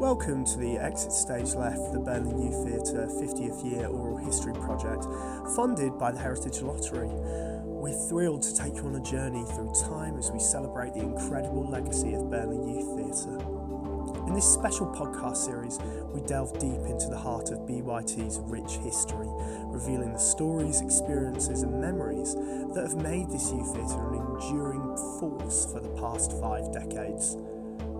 Welcome to the Exit Stage Left, the Burnley Youth Theatre 50th Year Oral History Project, funded by the Heritage Lottery. We're thrilled to take you on a journey through time as we celebrate the incredible legacy of Burnley Youth Theatre. In this special podcast series, we delve deep into the heart of BYT's rich history, revealing the stories, experiences, and memories that have made this youth theatre an enduring force for the past five decades.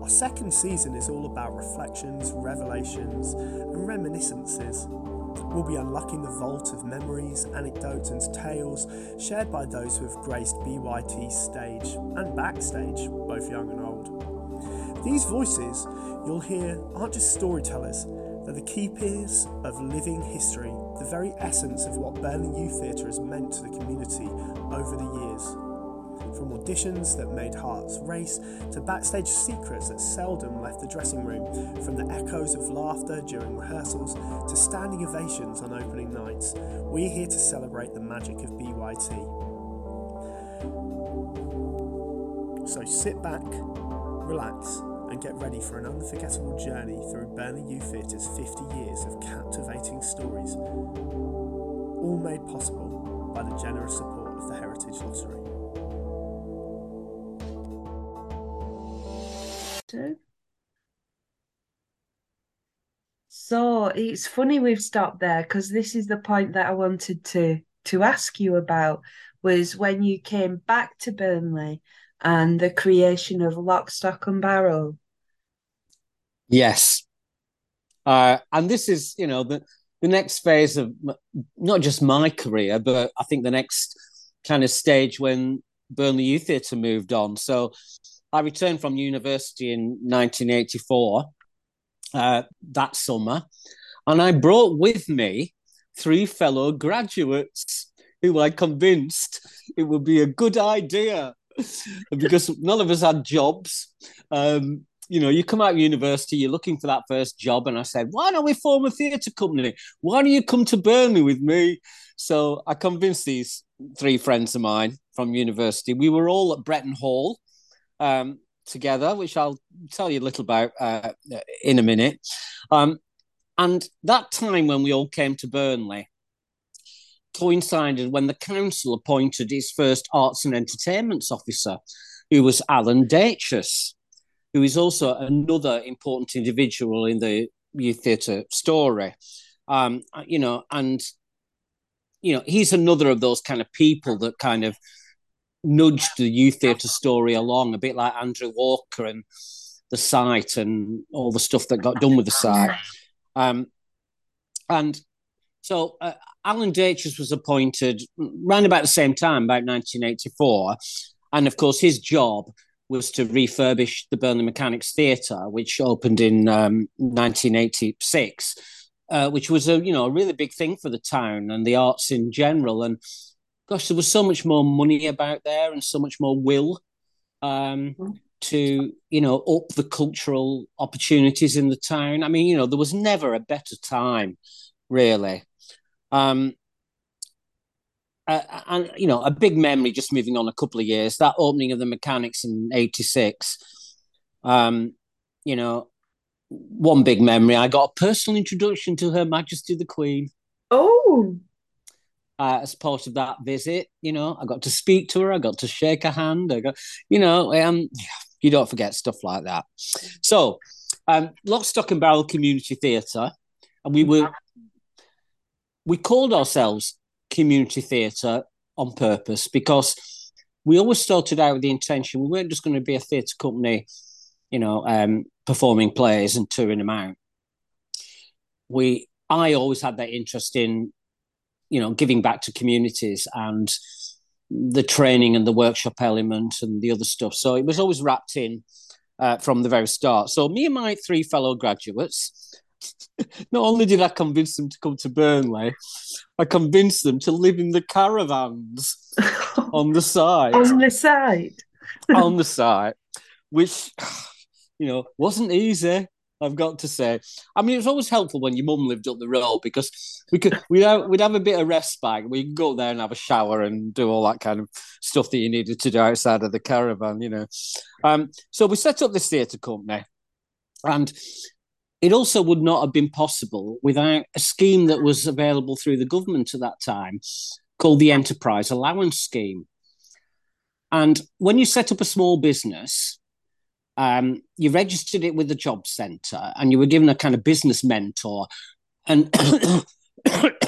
Our second season is all about reflections, revelations, and reminiscences. We'll be unlocking the vault of memories, anecdotes, and tales shared by those who have graced BYT's stage and backstage, both young and old. These voices you'll hear aren't just storytellers, they're the keepers of living history, the very essence of what Burnley Youth Theatre has meant to the community over the years. From auditions that made hearts race to backstage secrets that seldom left the dressing room, from the echoes of laughter during rehearsals to standing ovations on opening nights, we're here to celebrate the magic of BYT. So sit back, relax, and get ready for an unforgettable journey through Burnley Youth Theatre's 50 years of captivating stories, all made possible by the generous support of the Heritage Lottery. So it's funny we've stopped there because this is the point that I wanted to to ask you about was when you came back to Burnley and the creation of Lock, Stock and Barrel. Yes. Uh, and this is, you know, the, the next phase of not just my career, but I think the next kind of stage when Burnley Youth Theatre moved on. So I returned from university in 1984 uh, that summer, and I brought with me three fellow graduates who I convinced it would be a good idea because none of us had jobs. Um, you know, you come out of university, you're looking for that first job, and I said, "Why don't we form a theatre company? Why don't you come to Burnley with me?" So I convinced these three friends of mine from university. We were all at Bretton Hall um, together, which I'll tell you a little about uh, in a minute. Um, and that time when we all came to Burnley coincided when the council appointed its first arts and entertainments officer, who was Alan Dachus, who is also another important individual in the youth theatre story. Um, you know, and you know, he's another of those kind of people that kind of nudged the youth theatre story along a bit like Andrew Walker and the site and all the stuff that got done with the site. Um, and so uh, Alan Dachus was appointed around about the same time, about 1984. And of course, his job was to refurbish the Burnley Mechanics Theatre, which opened in um, 1986, uh, which was a you know a really big thing for the town and the arts in general. And gosh, there was so much more money about there and so much more will um, mm. to, you know, up the cultural opportunities in the town. I mean, you know, there was never a better time, really. Um, uh, and you know, a big memory. Just moving on a couple of years, that opening of the mechanics in '86. Um, you know, one big memory. I got a personal introduction to Her Majesty the Queen. Oh, uh, as part of that visit. You know, I got to speak to her, I got to shake her hand. I got, you know, um, you don't forget stuff like that. So, um, Lock, Stock and Barrel Community Theatre, and we were, we called ourselves Community Theatre on purpose because we always started out with the intention we weren't just going to be a theatre company, you know, um, performing plays and touring them out. We, I always had that interest in you know giving back to communities and the training and the workshop element and the other stuff. So it was always wrapped in uh, from the very start. So me and my three fellow graduates, not only did I convince them to come to Burnley, I convinced them to live in the caravans on the side. on the side. on the side, which you know wasn't easy. I've got to say. I mean, it's always helpful when your mum lived up the road because we could we'd have, we'd have a bit of respite. We could go there and have a shower and do all that kind of stuff that you needed to do outside of the caravan, you know. Um, so we set up this theatre company, and it also would not have been possible without a scheme that was available through the government at that time called the Enterprise Allowance Scheme. And when you set up a small business, um, you registered it with the job centre and you were given a kind of business mentor. And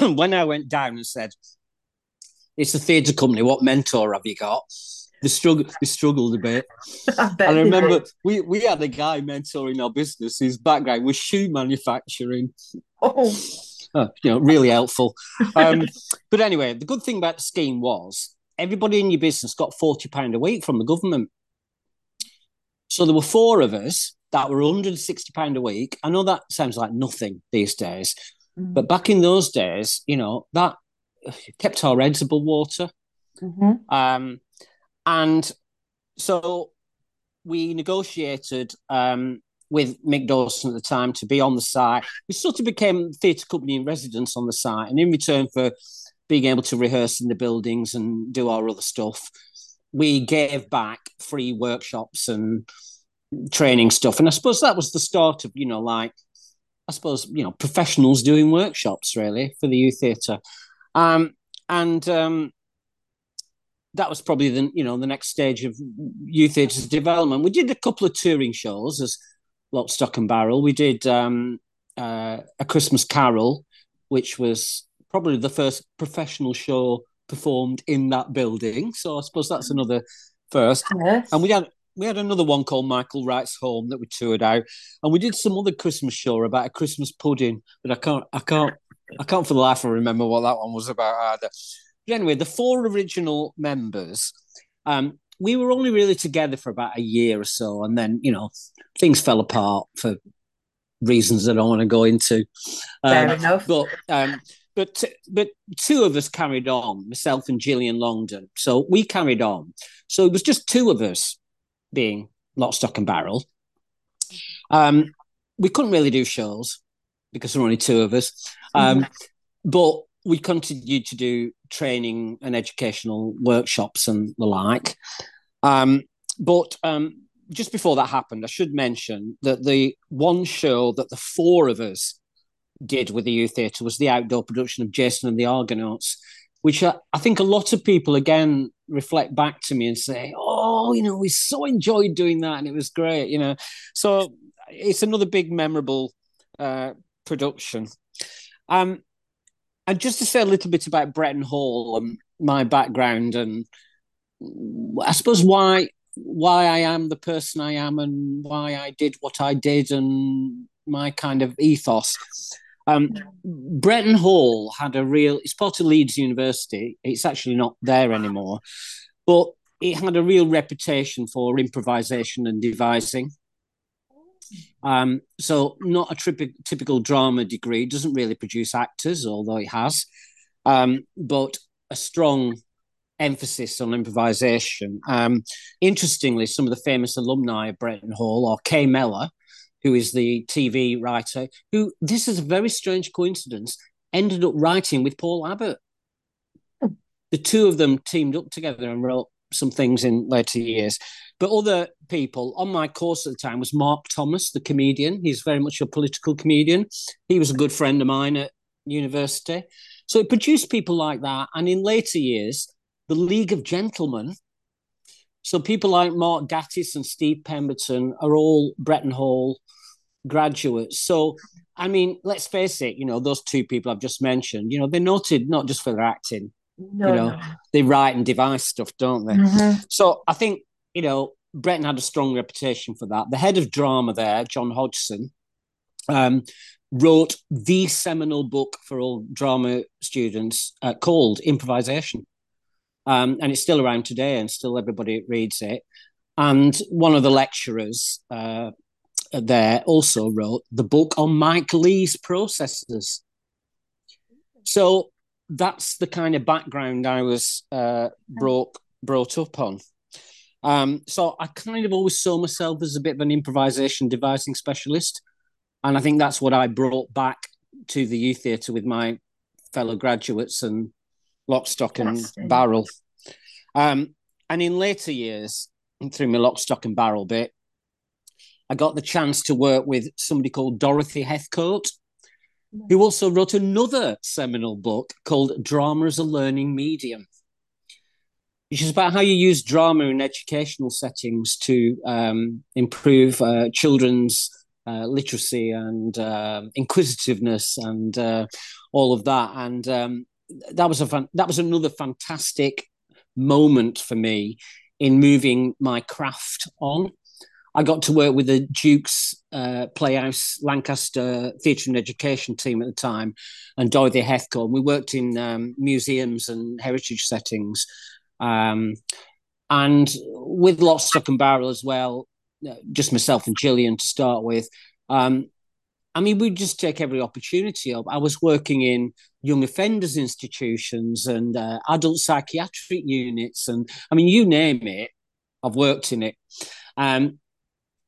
when I went down and said, It's a theatre company, what mentor have you got? They struggled, they struggled a bit. I and I remember we, we had a guy mentoring our business. His background was shoe manufacturing. Oh. oh you know, really helpful. Um, but anyway, the good thing about the scheme was everybody in your business got £40 a week from the government. So there were four of us that were £160 a week. I know that sounds like nothing these days, mm-hmm. but back in those days, you know, that kept our heads above water. Mm-hmm. Um, and so we negotiated um, with Mick Dawson at the time to be on the site. We sort of became theatre company in residence on the site, and in return for being able to rehearse in the buildings and do our other stuff, we gave back free workshops and training stuff. And I suppose that was the start of, you know, like I suppose you know professionals doing workshops really for the youth theatre, um, and um, that was probably the you know the next stage of youth theatre's development. We did a couple of touring shows as Lock, Stock and Barrel. We did um, uh, a Christmas Carol, which was probably the first professional show performed in that building. So I suppose that's another first. Yes. And we had we had another one called Michael Wright's Home that we toured out, and we did some other Christmas show about a Christmas pudding, but I can't I can't I can't for the life of remember what that one was about either. But anyway, the four original members, um, we were only really together for about a year or so, and then you know things fell apart for reasons that I don't want to go into. Um, Fair enough. But um, but but two of us carried on, myself and Gillian Longdon. So we carried on. So it was just two of us being Lock, Stock and Barrel. Um, we couldn't really do shows because there were only two of us. Um, mm-hmm. But we continued to do training and educational workshops and the like. Um, but um, just before that happened, I should mention that the one show that the four of us did with the youth theatre was the outdoor production of Jason and the Argonauts, which I, I think a lot of people again reflect back to me and say, "Oh, you know, we so enjoyed doing that, and it was great," you know. So it's another big memorable uh, production. Um, and just to say a little bit about Bretton Hall and my background, and I suppose why why I am the person I am, and why I did what I did, and my kind of ethos. Um, Bretton Hall had a real. It's part of Leeds University. It's actually not there anymore, but it had a real reputation for improvisation and devising. Um, so not a tri- typical drama degree. Doesn't really produce actors, although it has, um, but a strong emphasis on improvisation. Um, interestingly, some of the famous alumni of Bretton Hall are Kay Mellor, who is the TV writer, who this is a very strange coincidence, ended up writing with Paul Abbott. The two of them teamed up together and wrote some things in later years. But other people on my course at the time was Mark Thomas, the comedian. He's very much a political comedian. He was a good friend of mine at university. So it produced people like that. And in later years, the League of Gentlemen. So people like Mark Gatiss and Steve Pemberton are all Bretton Hall graduates. So, I mean, let's face it, you know, those two people I've just mentioned, you know, they're noted not just for their acting, no, you know, no. they write and devise stuff, don't they? Mm-hmm. So I think, you know, Bretton had a strong reputation for that. The head of drama there, John Hodgson, um, wrote the seminal book for all drama students uh, called Improvisation. Um, and it's still around today and still everybody reads it. And one of the lecturers, uh, there also wrote the book on Mike Leigh's processes. So that's the kind of background I was uh, brought brought up on. Um, so I kind of always saw myself as a bit of an improvisation devising specialist, and I think that's what I brought back to the youth theatre with my fellow graduates and lock, stock, and barrel. Um, and in later years, through my lock, stock, and barrel bit, I got the chance to work with somebody called Dorothy Heathcote, who also wrote another seminal book called Drama as a Learning Medium, which is about how you use drama in educational settings to um, improve uh, children's uh, literacy and uh, inquisitiveness and uh, all of that. And um, that was a fan- that was another fantastic moment for me in moving my craft on. I got to work with the Duke's uh, Playhouse Lancaster Theatre and Education team at the time, and Dorothy Heathcote. We worked in um, museums and heritage settings, um, and with Lock, Stock and Barrel as well. Uh, just myself and Gillian to start with. Um, I mean, we just take every opportunity up. I was working in young offenders institutions and uh, adult psychiatric units, and I mean, you name it, I've worked in it. Um,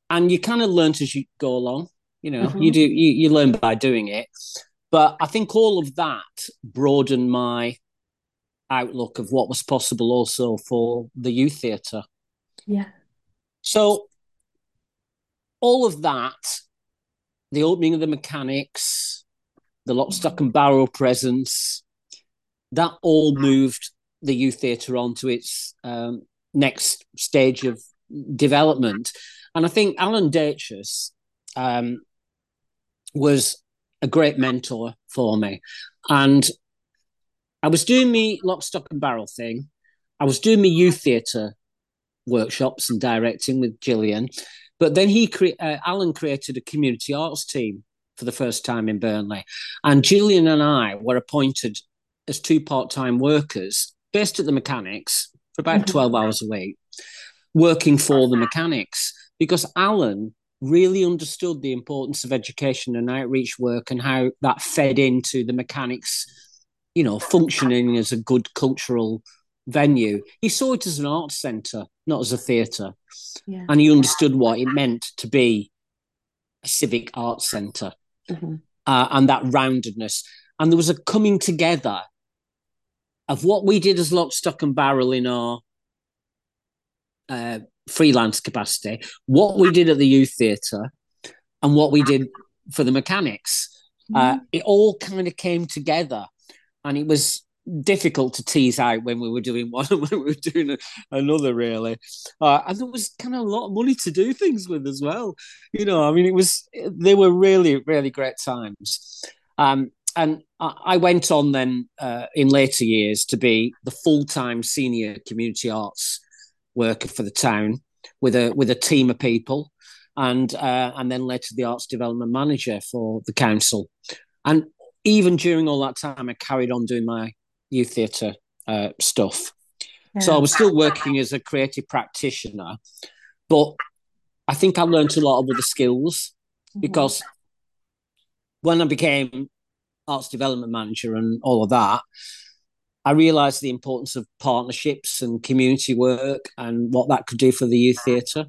and you kind of learn as you go along. You know, mm-hmm. you do you, you learn by doing it. But I think all of that broadened my outlook of what was possible also for the youth theatre. Yeah. So all of that, the opening of the mechanics, the lock, stock, and barrel presence, that all moved the youth theatre on to its um, next stage of development. And I think Alan Dachus um, was a great mentor for me. And I was doing me lock, stock, and barrel thing. I was doing me youth theatre workshops and directing with Gillian. But then he, cre- uh, Alan created a community arts team for the first time in Burnley. And Gillian and I were appointed as two part time workers based at the mechanics for about. 12 hours a week, working for the mechanics because Alan really understood the importance of education and outreach work and how that fed into the mechanics, you know, functioning as a good cultural venue. He saw it as an arts centre, not as a theatre. Yeah. And he understood what it meant to be a civic arts center mm-hmm. uh, and that roundedness. And there was a coming together of what we did as lock, stock, and barrel in our uh, freelance capacity, what we did at the youth theatre, and what we did for the mechanics. Uh, mm-hmm. it all kind of came together, and it was difficult to tease out when we were doing one and when we were doing a, another really uh, and there was kind of a lot of money to do things with as well you know i mean it was they were really really great times um, and I went on then uh, in later years to be the full-time senior community arts worker for the town with a with a team of people, and uh, and then later the arts development manager for the council. And even during all that time, I carried on doing my youth theatre uh, stuff. Yeah. So I was still working as a creative practitioner, but I think I learned a lot of other skills mm-hmm. because when I became arts development manager and all of that, I realised the importance of partnerships and community work and what that could do for the youth theatre.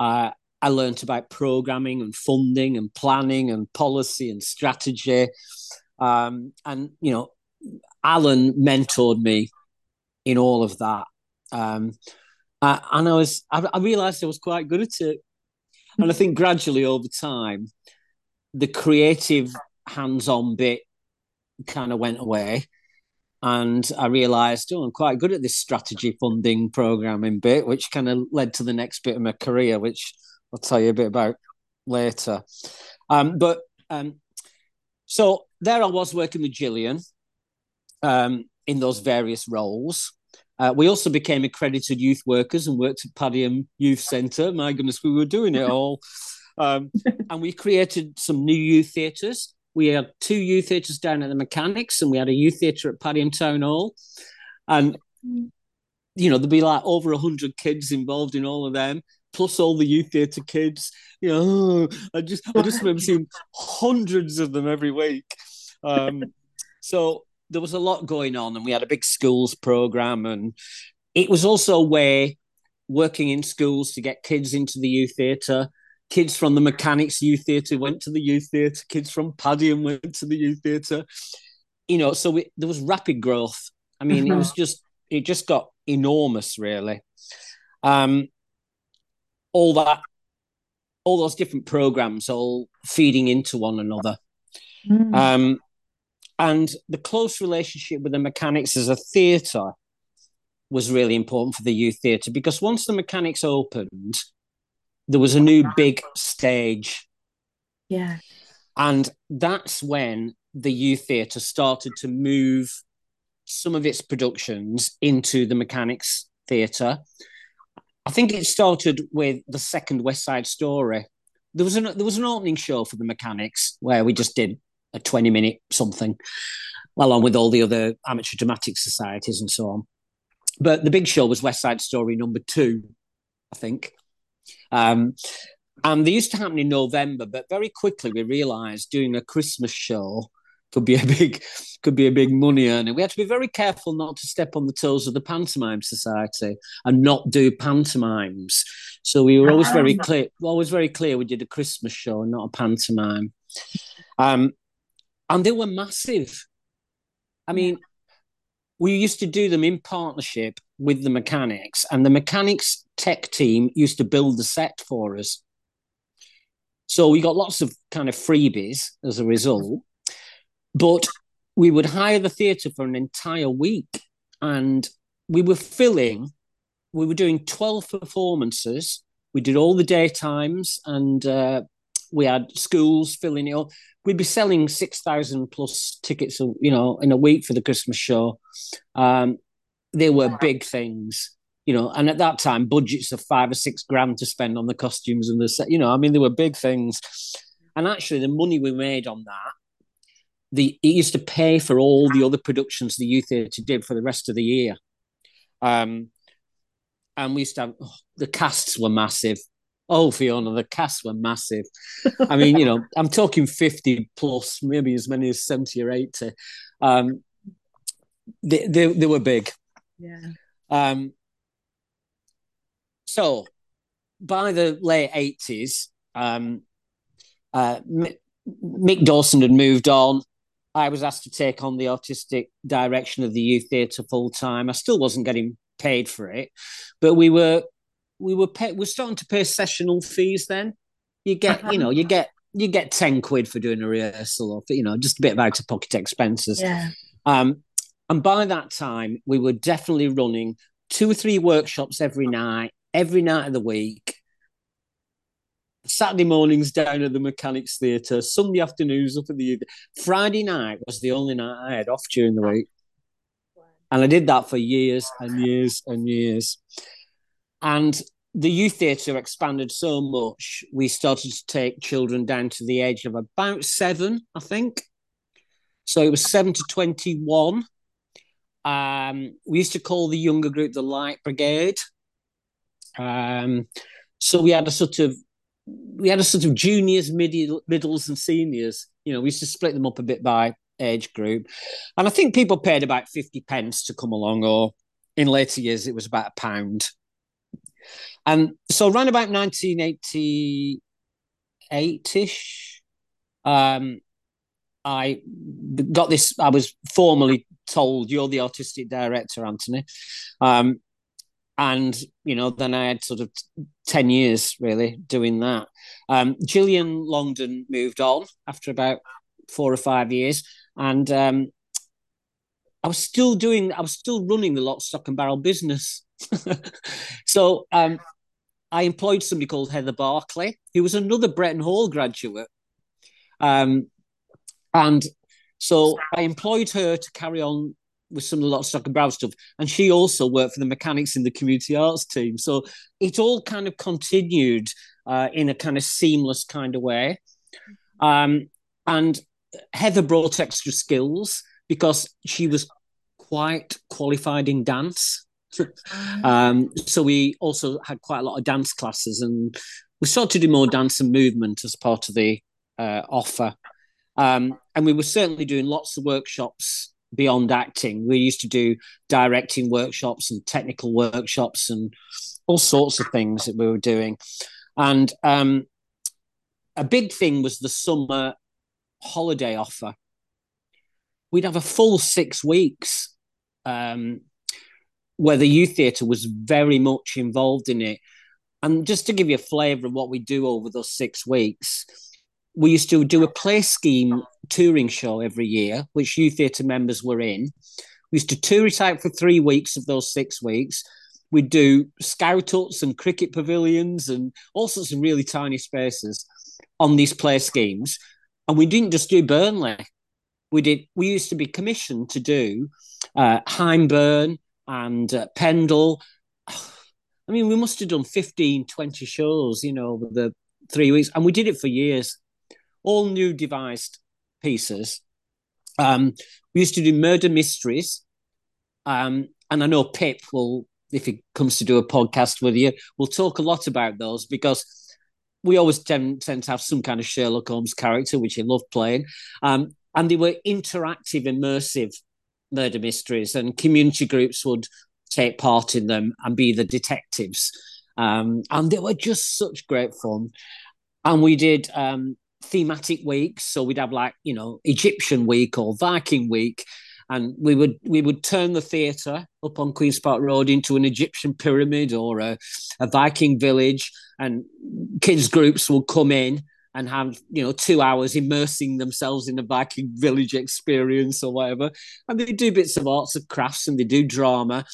Uh, I learned about programming and funding and planning and policy and strategy. Um, and, you know, Alan mentored me in all of that. Um, uh, and I was, I, I realised I was quite good at it. And I think gradually over time, the creative hands on bit kind of went away and I realised, oh, I'm quite good at this strategy funding programming bit, which kind of led to the next bit of my career, which I'll tell you a bit about later. Um, but um, so there I was working with Gillian um, in those various roles. Uh, we also became accredited youth workers and worked at Padiham Youth Centre. My goodness, we were doing it all. Um, and we created some new youth theatres we had two youth theatres down at the Mechanics, and we had a youth theatre at Padiham Town Hall, and you know there'd be like over hundred kids involved in all of them, plus all the youth theatre kids. You know, I just I just remember seeing hundreds of them every week. Um, so there was a lot going on, and we had a big schools program, and it was also a way working in schools to get kids into the youth theatre kids from the Mechanics Youth Theatre went to the youth theatre. Kids from Padiham went to the youth theatre. You know, so we, there was rapid growth. I mean, mm-hmm. it was just it just got enormous, really. Um, all that all those different programs all feeding into one another. Mm. Um, and the close relationship with the mechanics as a theatre was really important for the youth theatre because once the mechanics opened, there was a new big stage. yeah. And that's when the youth theatre started to move some of its productions into the mechanics theatre. I think it started with the second West Side Story. There was an there was an opening show for the mechanics where we just did a 20 minute something, along with all the other amateur dramatic societies and so on. But the big show was West Side Story number two, I think. Um, and they used to happen in November, but very quickly we realised doing a Christmas show could be a big could be a big money earner. We had to be very careful not to step on the toes of the Pantomime Society and not do pantomimes. So we were always very clear, always very clear. We did a Christmas show and not a pantomime. Um, and they were massive. I mean, we used to do them in partnership with the mechanics, and the mechanics tech team used to build the set for us. So we got lots of kind of freebies as a result. But we would hire the theatre for an entire week, and we were filling. We were doing twelve performances. We did all the daytimes, and uh, we had schools filling it up. We'd be selling six thousand plus tickets, you know, in a week for the Christmas show. Um, they were big things, you know, and at that time, budgets of five or six grand to spend on the costumes and the set, you know, I mean, they were big things. And actually, the money we made on that the it used to pay for all the other productions the youth theatre did for the rest of the year. Um, and we used to have oh, the casts were massive. Oh, Fiona, the casts were massive. I mean, you know, I'm talking 50 plus, maybe as many as 70 or 80. Um, they, they, they were big. Yeah. Um, so by the late 80s, um, uh, Mick Dawson had moved on. I was asked to take on the artistic direction of the youth theatre full time. I still wasn't getting paid for it, but we were we were pay, we're starting to pay sessional fees. Then you get you know you get you get ten quid for doing a rehearsal or you know just a bit of out of pocket expenses. Yeah. Um, and by that time, we were definitely running two or three workshops every night, every night of the week. Saturday mornings down at the Mechanics Theatre, Sunday afternoons up at the Friday night was the only night I had off during the week. And I did that for years and years and years. And the youth theatre expanded so much, we started to take children down to the age of about seven, I think. So it was seven to 21. Um, we used to call the younger group the Light Brigade. Um, so we had a sort of we had a sort of juniors, middle, middles, and seniors. You know, we used to split them up a bit by age group, and I think people paid about fifty pence to come along, or in later years it was about a pound. And so, around about nineteen eighty eight ish, um, I got this. I was formally told, "You're the artistic director, Anthony." Um, and you know then i had sort of 10 years really doing that um, gillian longdon moved on after about four or five years and um, i was still doing i was still running the lock stock and barrel business so um, i employed somebody called heather barclay who was another Bretton Hall graduate um, and so i employed her to carry on with some of the Lock, Stock and Barrel stuff. And she also worked for the mechanics in the community arts team. So it all kind of continued uh, in a kind of seamless kind of way. Um, and Heather brought extra skills because she was quite qualified in dance. um, so we also had quite a lot of dance classes and we started to do more dance and movement as part of the uh, offer. Um, and we were certainly doing lots of workshops beyond acting. We used to do directing workshops and technical workshops and all sorts of things that we were doing. And um, a big thing was the summer holiday offer. We'd have a full six weeks um, where the youth theatre was very much involved in it. And just to give you a flavour of what we do over those six weeks, we used to do a play scheme touring show every year, which youth theatre members were in. We used to tour it out for three weeks of those six weeks. We'd do scout huts and cricket pavilions and all sorts of really tiny spaces on these play schemes. And we didn't just do Burnley. We did. We used to be commissioned to do uh, Hyndburn and uh, Pendle. I mean, we must have done 15, 20 shows, you know, over the three weeks. And we did it for years all new devised pieces. Um, we used to do murder mysteries. Um, and I know Pip will, if he comes to do a podcast with you, will talk a lot about those because we always tend, tend to have some kind of Sherlock Holmes character, which he loved playing. Um, and they were interactive, immersive murder mysteries, and community groups would take part in them and be the detectives. Um, and they were just such great fun. And we did um, thematic weeks. So we'd have like, you know, Egyptian week or Viking week. And we would we would turn the theatre up on Queen's Park Road into an Egyptian pyramid or a, a Viking village, and kids groups would come in and have you know two hours immersing themselves in a Viking village experience or whatever. And they do bits of arts and crafts and they do drama.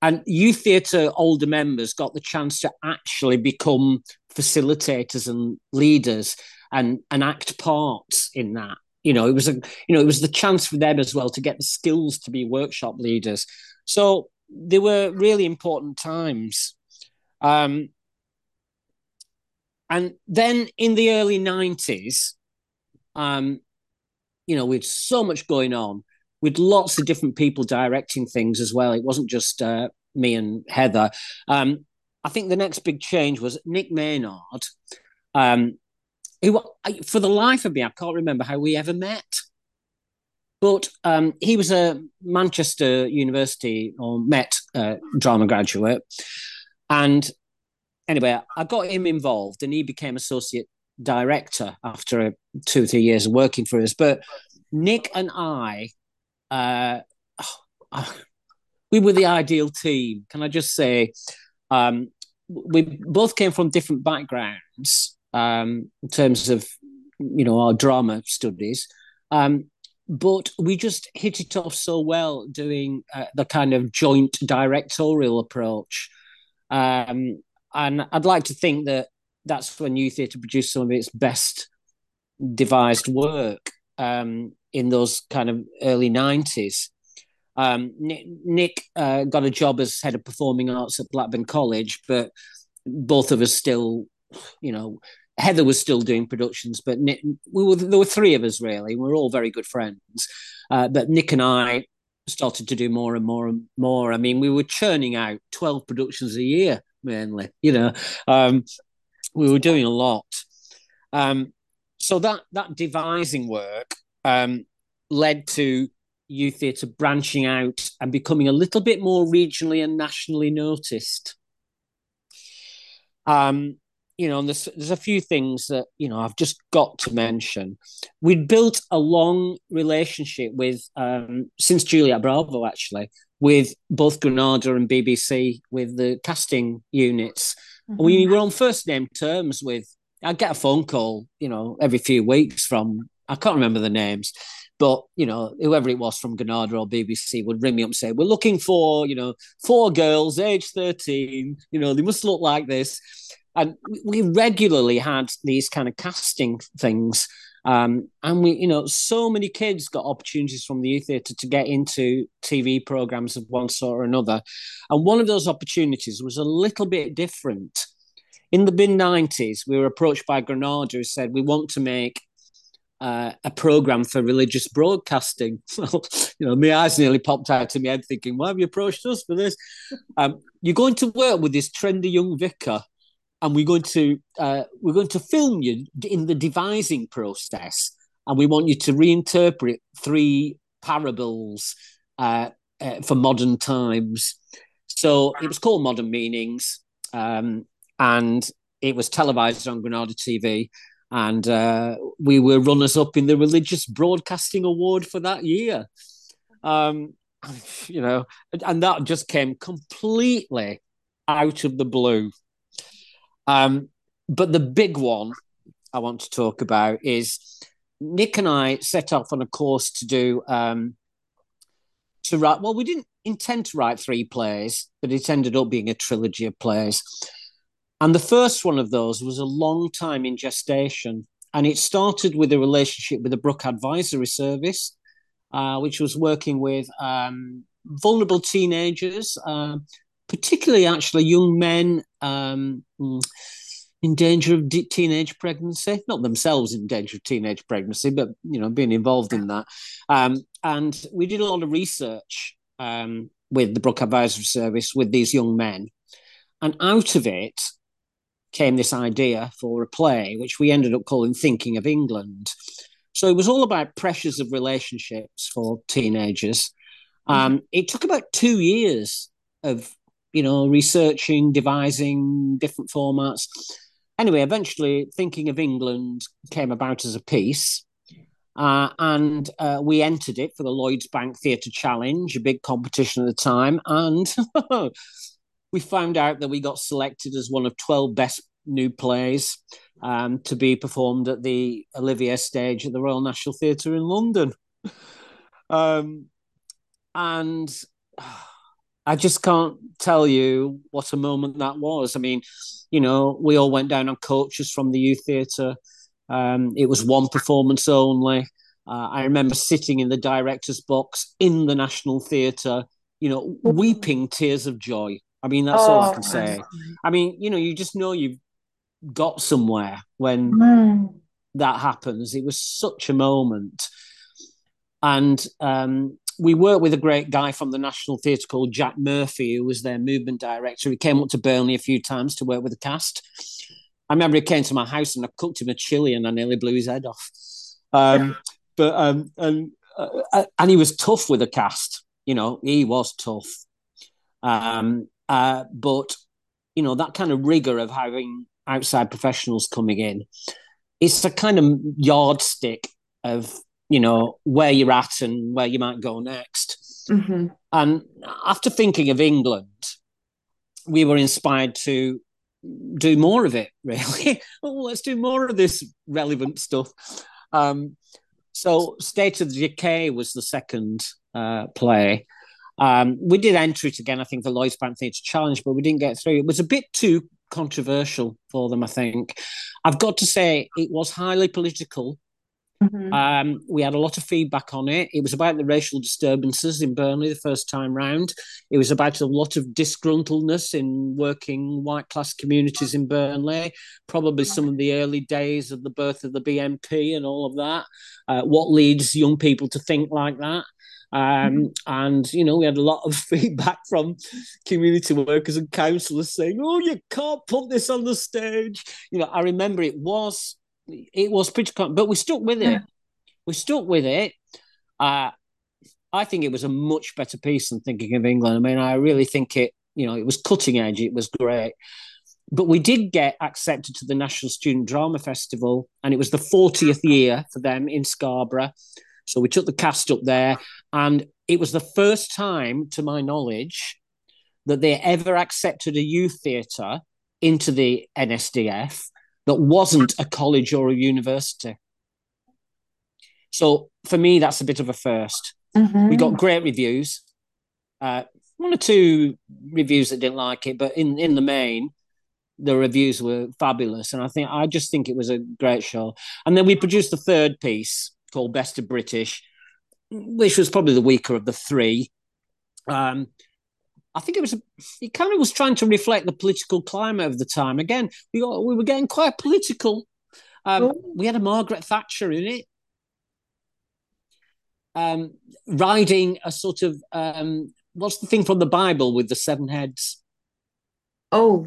And youth theatre older members got the chance to actually become facilitators and leaders and and act parts in that. You know, it was a you know it was the chance for them as well to get the skills to be workshop leaders. So they were really important times. Um, and then in the early 90s, um, you know, with so much going on, with lots of different people directing things as well. It wasn't just uh, me and Heather. Um, I think the next big change was Nick Maynard. Um, who for the life of me I can't remember how we ever met. But um, he was a Manchester University or Met uh, drama graduate, and anyway, I got him involved, and he became associate director after two or three years of working for us. But Nick and I, uh, we were the ideal team. Can I just say, um, we both came from different backgrounds um, in terms of you know our drama studies. Um, but we just hit it off so well doing uh, the kind of joint directorial approach. Um, and I'd like to think that that's when Youth Theatre produced some of its best devised work um, in those kind of early 90s. Um, Nick, Nick uh, got a job as head of performing arts at Blackburn College, but both of us still, you know, Heather was still doing productions, but Nick, we were there were three of us really. We are all very good friends, uh, but Nick and I started to do more and more and more. I mean, we were churning out twelve productions a year mainly. You know, um, we were doing a lot. Um, so that that devising work um, led to youth theatre branching out and becoming a little bit more regionally and nationally noticed. Um, you know, there's there's a few things that you know I've just got to mention. We'd built a long relationship with um, since Juliet Bravo actually with both Granada and BBC with the casting units. Mm-hmm. We were on first name terms with. I get a phone call, you know, every few weeks from I can't remember the names, but you know, whoever it was from Granada or BBC would ring me up and say, "We're looking for, you know, four girls, age thirteen. You know, they must look like this." And we regularly had these kind of casting things. Um, and we, you know, so many kids got opportunities from the youth theatre to get into TV programs of one sort or another. And one of those opportunities was a little bit different. In the mid 90s, we were approached by Granada who said, We want to make uh, a program for religious broadcasting. You know, my eyes nearly popped out of my head thinking, why have you approached us for this? Um, you're going to work with this trendy young vicar and we're going to uh, we're going to film you in the devising process, and we want you to reinterpret three parables uh, uh, for modern times. So it was called Modern Meanings, um, and it was televised on Granada TV, and uh, we were runners up in the Religious Broadcasting Award for that year. Um, you know, and that just came completely out of the blue. Um, but the big one I want to talk about is Nick and I set off on a course to do um, to write. Well, we didn't intend to write three plays, but it ended up being a trilogy of plays. And the first one of those was a long time in gestation. And it started with a relationship with the Brook Advisory Service, uh, which was working with um, vulnerable teenagers, uh, particularly actually young men um, in danger of de- teenage pregnancy, not themselves in danger of teenage pregnancy, but you know being involved in that. Um, and we did a lot of research um, with the Brook Advisory Service with these young men, and out of it came this idea for a play, which we ended up calling "Thinking of England." So it was all about pressures of relationships for teenagers. Um, mm-hmm. It took about two years of you know researching, devising different formats anyway, eventually, thinking of England came about as a piece. Uh, and uh, we entered it for the Lloyds Bank Theatre Challenge, a big competition at the time. And we found out that we got selected as one of 12 best new plays um, to be performed at the Olivier stage at the Royal National Theatre in London. Um, and I just can't tell you what a moment that was. I mean, you know, we all went down on coaches from the youth theatre. Um, it was one performance only. Uh, I remember sitting in the director's box in the National Theatre, you know, weeping tears of joy. I mean, that's oh, all I can say. I mean, you know, you just know you've got somewhere when mm. that happens. It was such a moment. And um, we worked with a great guy from the National Theatre called Jack Murphy, who was their movement director. He came up to Burnley a few times to work with the cast. I remember he came to my house and I cooked him a chili and I nearly blew his head off. Um, but um, and uh, and he was tough with the cast. You know, he was tough. Um, uh, but you know that kind of rigor of having outside professionals coming in, it's a kind of yardstick of you know where you're at and where you might go next. Mm-hmm. And after thinking of England, we were inspired to do more of it. Really, oh, let's do more of this relevant stuff. Um, so, State of the UK was the second uh, play. Um, we did enter it again, I think, the Lloyds Bank Theatre Challenge, but we didn't get through. It was a bit too controversial for them, I think. I've got to say, it was highly political Mm-hmm. Um, we had a lot of feedback on it. It was about the racial disturbances in Burnley the first time round. It was about a lot of disgruntledness in working white class communities in Burnley, probably some of the early days of the birth of the BNP and all of that. Uh, what leads young people to think like that? Um, mm-hmm. And, you know, we had a lot of feedback from community workers and councillors saying, oh, you can't put this on the stage. You know, I remember it was it was pretty, common, but we stuck with it. Yeah. We stuck with it. Uh, I think it was a much better piece than Thinking of England. I mean, I really think it, you know, it was cutting edge. It was great. But we did get accepted to the National Student Drama Festival, and it was the 40th year for them in Scarborough. So we took the cast up there, and it was the first time, to my knowledge, that they ever accepted a youth theatre into the NSDF that wasn't a college or a university. So for me, that's a bit of a 1st mm-hmm. We got great reviews. Uh, one or two reviews that didn't like it, but in in the main, the reviews were fabulous. And I think I just think it was a great show. And then we produced the third piece called Best of British, which was probably the weaker of the three. Um, I think it was it kind of was trying to reflect the political climate of the time. Again, we got, we were getting quite political. Um, oh. We had a Margaret Thatcher in it, um, riding a sort of um, what's the thing from the Bible with the seven heads? Oh,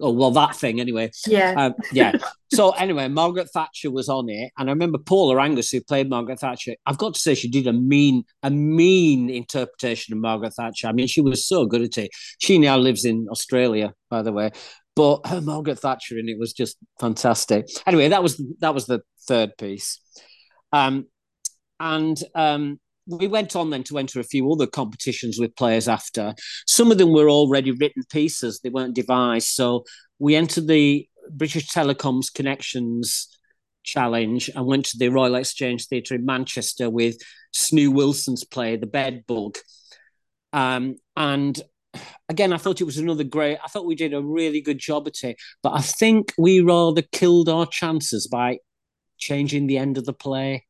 oh well that thing anyway. Yeah. Um, yeah. So anyway margaret thatcher was on it and i remember paula angus who played margaret thatcher i've got to say she did a mean a mean interpretation of margaret thatcher. I mean she was so good at it. She now lives in australia by the way. But her margaret thatcher in it was just fantastic. Anyway that was that was the third piece. Um and um we went on then to enter a few other competitions with players after. Some of them were already written pieces, they weren't devised. So we entered the British Telecoms Connections Challenge and went to the Royal Exchange Theatre in Manchester with Snoo Wilson's play, The Bedbug. Um, and again, I thought it was another great. I thought we did a really good job at it, but I think we rather killed our chances by changing the end of the play.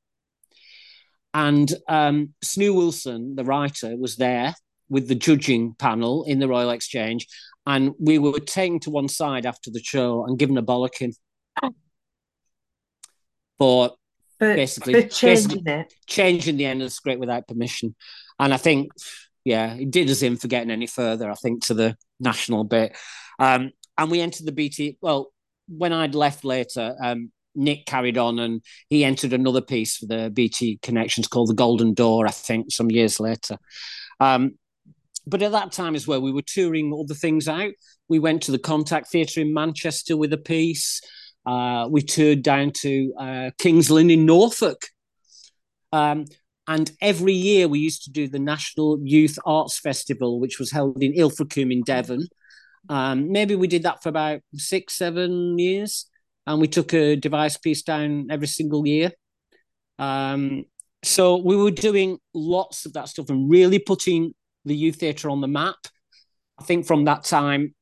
And um, Snoo Wilson, the writer, was there with the judging panel in the Royal Exchange, and we were taken to one side after the show and given a bollocking for, for basically for changing basically it. changing the end of the script without permission. And I think, yeah, it did us in for getting any further. I think to the national bit, um, and we entered the BT. Well, when I'd left later, um, Nick carried on and he entered another piece for the BT Connections called The Golden Door, I think, some years later. Um, but at that time as well, we were touring all the things out. We went to the Contact Theatre in Manchester with a piece. Uh, we toured down to uh, Kings Lynn in Norfolk. Um, and every year we used to do the National Youth Arts Festival, which was held in Ilfracombe in Devon. Um, maybe we did that for about six, seven years and we took a device piece down every single year. Um, so we were doing lots of that stuff and really putting the youth theatre on the map. I think from that time,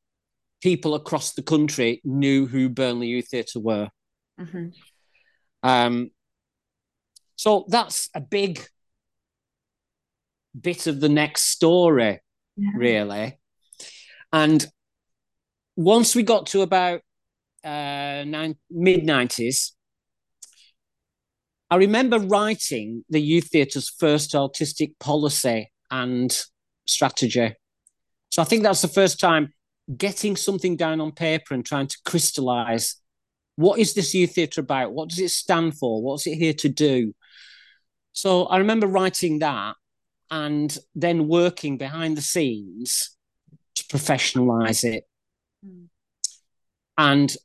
people across the country knew who Burnley Youth Theatre were. Mhm. Um, so that's a big bit of the next story, Yeah. really. And once we got to about uh, nine, mid 90s, I remember writing the youth theatre's first artistic policy and strategy. So I think that's the first time getting something down on paper and trying to crystallize what is this youth theatre about? What does it stand for? What's it here to do? So I remember writing that and then working behind the scenes to professionalize it. Mm. And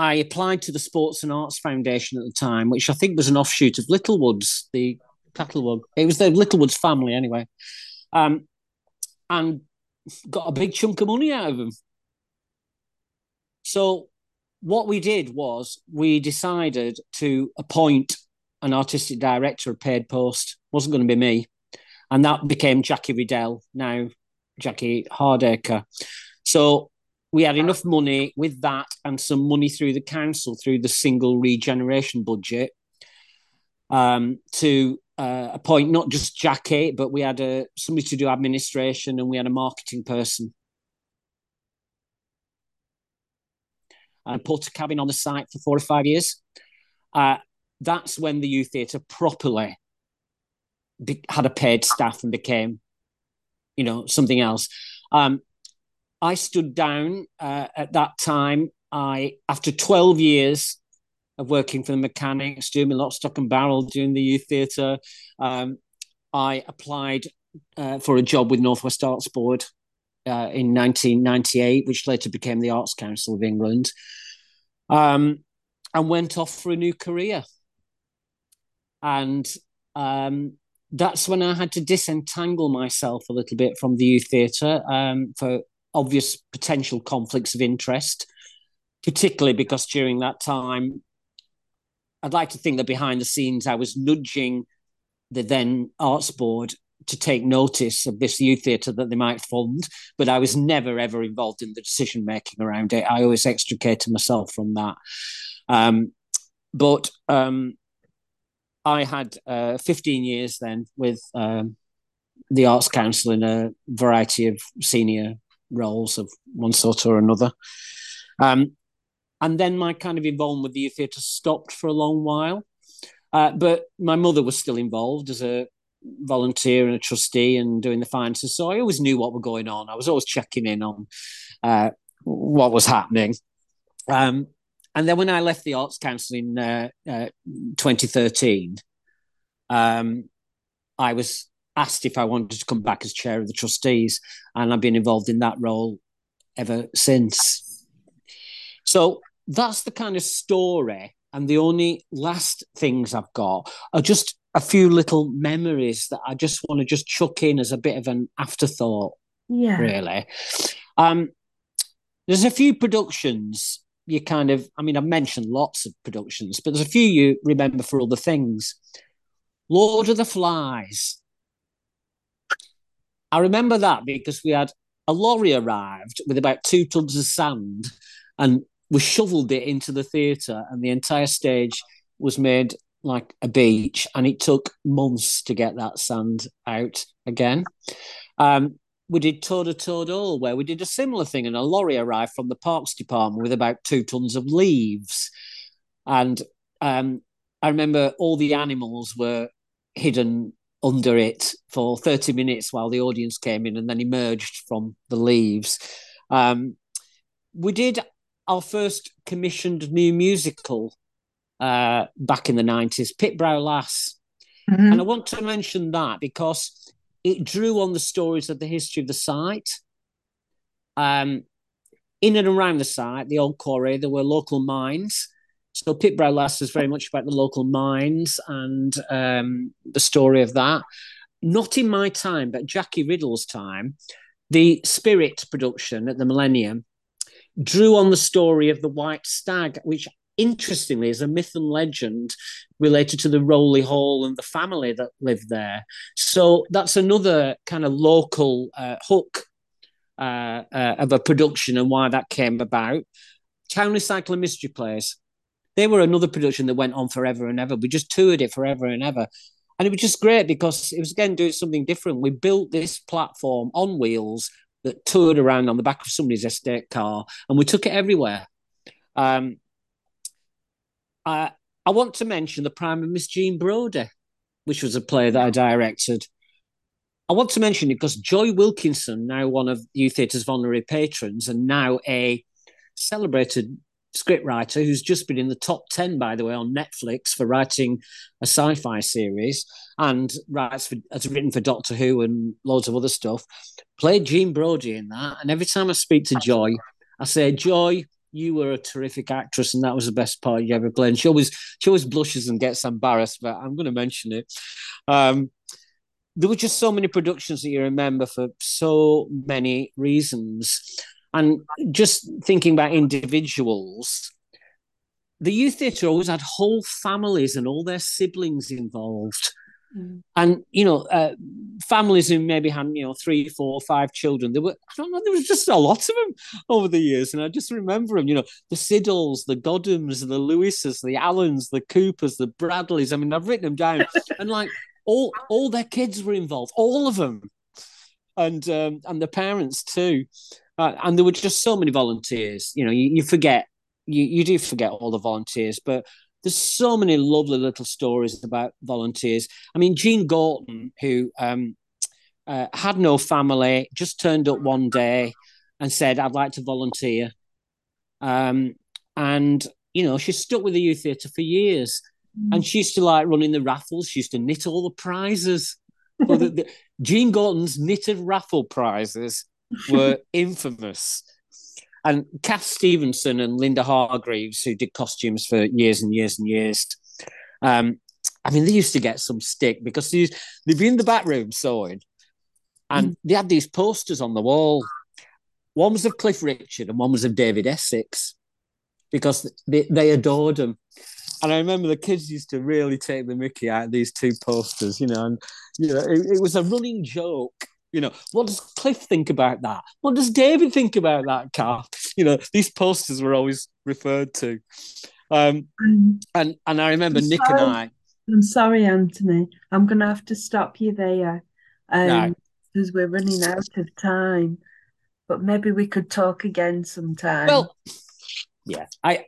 I applied to the Sports and Arts Foundation at the time, which I think was an offshoot of Littlewoods, the Cattlewug. It was the Littlewoods family anyway. Um, and got a big chunk of money out of them. So what we did was we decided to appoint an artistic director, a paid post. wasn't going to be me, and that became Jackie Riddell, now Jackie Hardacre. So we had enough money with that and some money through the council through the single regeneration budget um, to uh, appoint not just Jackie, but we had a somebody to do administration and we had a marketing person. And put a cabin on the site for four or five years. Uh, that's when the youth theatre properly be- had a paid staff and became, you know, something else. Um, I stood down uh, at that time. I, after 12 years of working for the mechanics, doing lock, stock, and barrel, doing the youth theatre, um, I applied uh, for a job with Northwest Arts Board uh, in 1998, which later became the Arts Council of England, um, and went off for a new career. And um, that's when I had to disentangle myself a little bit from the youth theatre um, for obvious potential conflicts of interest, particularly because during that time, I'd like to think that behind the scenes I was nudging the then Arts Board to take notice of this youth theatre that they might fund, but I was never ever involved in the decision making around it. I always extricated myself from that. Um, but um, I had uh, 15 years then with um, the Arts Council in a variety of senior roles of one sort or another. Um, and then my kind of involvement with the youth theatre stopped for a long while. Uh, but my mother was still involved as a volunteer and a trustee and doing the finances. So I always knew what were going on. I was always checking in on uh, what was happening. Um, and then when I left the Arts Council in uh, uh, 2013, um, I was asked if I wanted to come back as chair of the trustees, and I've been involved in that role ever since. So that's the kind of story. And the only last things I've got are just a few little memories that I just want to just chuck in as a bit of an afterthought Yeah. really. Um, there's a few productions you kind of, I mean, I've mentioned lots of productions, but there's a few you remember for other things. Lord of the Flies. I remember that because we had a lorry arrived with about two tons of sand and we shoveled it into the theatre and the entire stage was made like a beach and it took months to get that sand out again. Um, we did Toad Hall, where we did a similar thing, and a lorry arrived from the Parks Department with about two tons of leaves. And um, I remember all the animals were hidden under it for 30 minutes while the audience came in and then emerged from the leaves. Um, we did our first commissioned new musical uh, back in the 90s, Pit Brow Lass. Mm-hmm. And I want to mention that because it drew on the stories of the history of the site. Um, in and around the site, the old quarry, there were local mines. So Pit Brow Lass is very much about the local mines and um, the story of that. Not in my time, but Jackie Riddell's time, the Spirit production at the Millennium drew on the story of the White Stag, which interestingly, is a myth and legend related to the Rowley Hall and the family that lived there. So that's another kind of local uh, hook uh, uh, of a production and why that came about. Towneley Cycle and Mystery Plays. They were another production that went on forever and ever. We just toured it forever and ever. And it was just great because it was again doing something different. We built this platform on wheels that toured around on the back of somebody's estate car and we took it everywhere. Um, I, I want to mention the prime of Miss Jean Brodie, which was a play that I directed. I want to mention it because Joy Wilkinson, now one of Youth Theatre's honorary patrons, and now a celebrated scriptwriter who's just been in the top 10, by the way, on Netflix for writing a sci fi series and writes for, has written for Doctor Who and loads of other stuff, played Jean Brodie in that. And every time I speak to Joy, I say, Joy, you were a terrific actress, and that was the best part you ever played. And she always she always blushes and gets embarrassed, but I'm going to mention it. Um, there were just so many productions that you remember for so many reasons, and just thinking about individuals. The youth theatre always had whole families and all their siblings involved. Mm. And you know, uh, families who maybe had you know three, four, five children. There were I don't know. There was just a lot of them over the years, and I just remember them. You know, the Siddles, the Godhams, the Lewises, the Allens, the Coopers, the Bradleys. I mean, I've written them down, and like all all their kids were involved, all of them, and um, and the parents too. Uh, and there were just so many volunteers. You know, you, you forget you, you do forget all the volunteers, but there's so many lovely little stories about volunteers. I mean, Jean Gorton, who um, uh, had no family, just turned up one day and said, I'd like to volunteer. Um, and, you know, she stuck with the youth theatre for years. Mm. And she used to like running the raffles. She used to knit all the prizes. well, the, the, Jean Gorton's knitted raffle prizes were infamous and Kath Stevenson and Linda Hargreaves, who did costumes for years and years and years. Um, I mean, they used to get some stick because they they'd be in the back room sewing, and mm. they had these posters on the wall. One was of Cliff Richard, and one was of David Essex, because they, they adored him. And I remember the kids used to really take the mickey out of these two posters, you know, and you know, it, it was a running joke you know, what does Cliff think about that? What does David think about that car? You know, these posters were always referred to. Um, and and I remember I'm Nick sorry. and I. I'm sorry, Anthony. I'm going to have to stop you there um, because we're running out of time. But maybe we could talk again sometime. Well, yeah, I